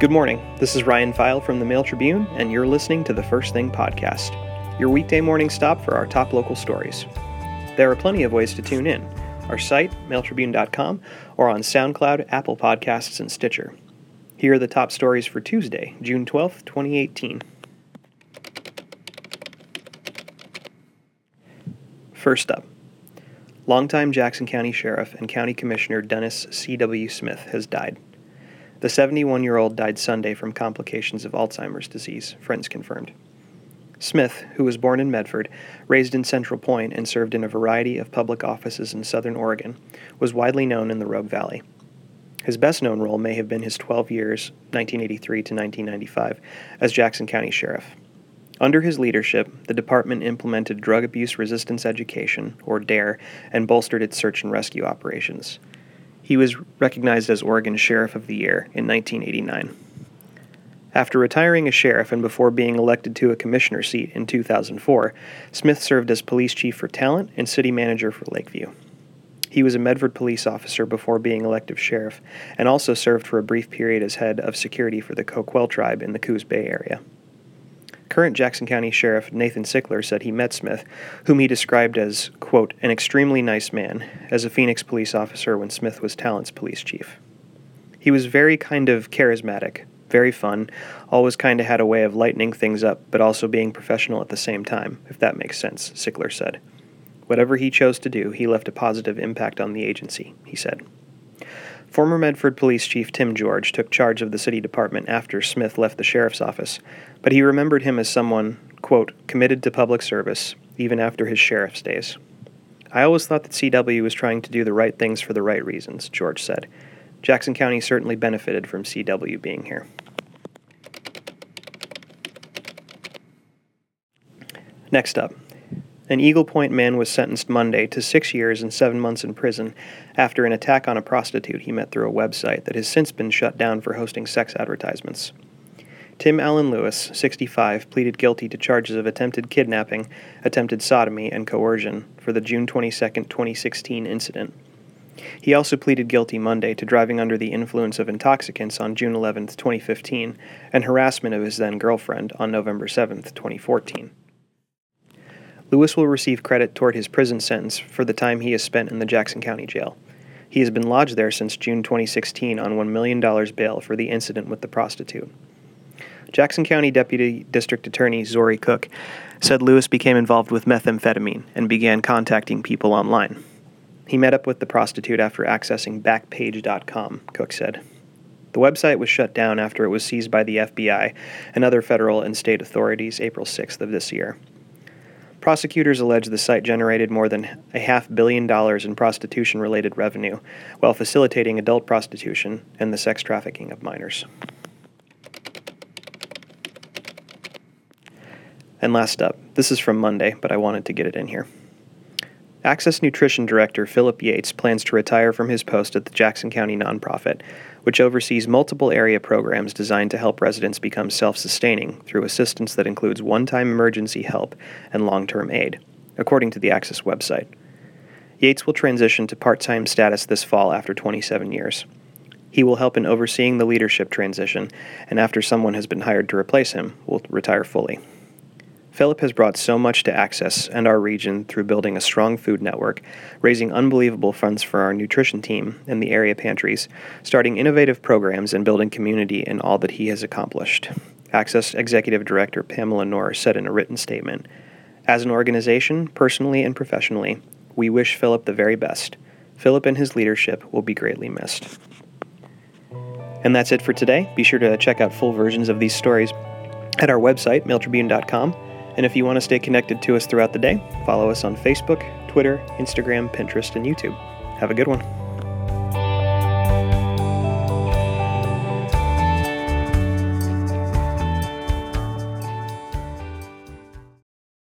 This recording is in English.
Good morning. This is Ryan Pfeil from the Mail Tribune, and you're listening to the First Thing podcast, your weekday morning stop for our top local stories. There are plenty of ways to tune in our site, mailtribune.com, or on SoundCloud, Apple Podcasts, and Stitcher. Here are the top stories for Tuesday, June 12th, 2018. First up, longtime Jackson County Sheriff and County Commissioner Dennis C.W. Smith has died. The 71 year old died Sunday from complications of Alzheimer's disease, friends confirmed. Smith, who was born in Medford, raised in Central Point, and served in a variety of public offices in southern Oregon, was widely known in the Rogue Valley. His best known role may have been his 12 years, 1983 to 1995, as Jackson County Sheriff. Under his leadership, the department implemented drug abuse resistance education, or DARE, and bolstered its search and rescue operations. He was recognized as Oregon Sheriff of the Year in 1989. After retiring as sheriff and before being elected to a commissioner seat in 2004, Smith served as police chief for Talent and city manager for Lakeview. He was a Medford police officer before being elected sheriff and also served for a brief period as head of security for the Coquille tribe in the Coos Bay area. Current Jackson County Sheriff Nathan Sickler said he met Smith, whom he described as, quote, an extremely nice man, as a Phoenix police officer when Smith was Talent's police chief. He was very kind of charismatic, very fun, always kind of had a way of lightening things up, but also being professional at the same time, if that makes sense, Sickler said. Whatever he chose to do, he left a positive impact on the agency, he said. Former Medford Police Chief Tim George took charge of the city department after Smith left the sheriff's office, but he remembered him as someone, quote, committed to public service, even after his sheriff's days. I always thought that CW was trying to do the right things for the right reasons, George said. Jackson County certainly benefited from CW being here. Next up, an Eagle Point man was sentenced Monday to six years and seven months in prison after an attack on a prostitute he met through a website that has since been shut down for hosting sex advertisements. Tim Allen Lewis, 65, pleaded guilty to charges of attempted kidnapping, attempted sodomy, and coercion for the June 22, 2016 incident. He also pleaded guilty Monday to driving under the influence of intoxicants on June 11, 2015, and harassment of his then girlfriend on November 7, 2014. Lewis will receive credit toward his prison sentence for the time he has spent in the Jackson County Jail. He has been lodged there since June 2016 on $1 million bail for the incident with the prostitute. Jackson County Deputy District Attorney Zori Cook said Lewis became involved with methamphetamine and began contacting people online. He met up with the prostitute after accessing Backpage.com, Cook said. The website was shut down after it was seized by the FBI and other federal and state authorities April 6th of this year. Prosecutors allege the site generated more than a half billion dollars in prostitution related revenue while facilitating adult prostitution and the sex trafficking of minors. And last up, this is from Monday, but I wanted to get it in here. Access Nutrition Director Philip Yates plans to retire from his post at the Jackson County nonprofit, which oversees multiple area programs designed to help residents become self sustaining through assistance that includes one time emergency help and long term aid, according to the Access website. Yates will transition to part time status this fall after 27 years. He will help in overseeing the leadership transition, and after someone has been hired to replace him, will retire fully. Philip has brought so much to Access and our region through building a strong food network, raising unbelievable funds for our nutrition team and the area pantries, starting innovative programs, and building community in all that he has accomplished. Access Executive Director Pamela Norr said in a written statement As an organization, personally and professionally, we wish Philip the very best. Philip and his leadership will be greatly missed. And that's it for today. Be sure to check out full versions of these stories at our website, mailtribune.com and if you want to stay connected to us throughout the day, follow us on Facebook, Twitter, Instagram, Pinterest, and YouTube. Have a good one.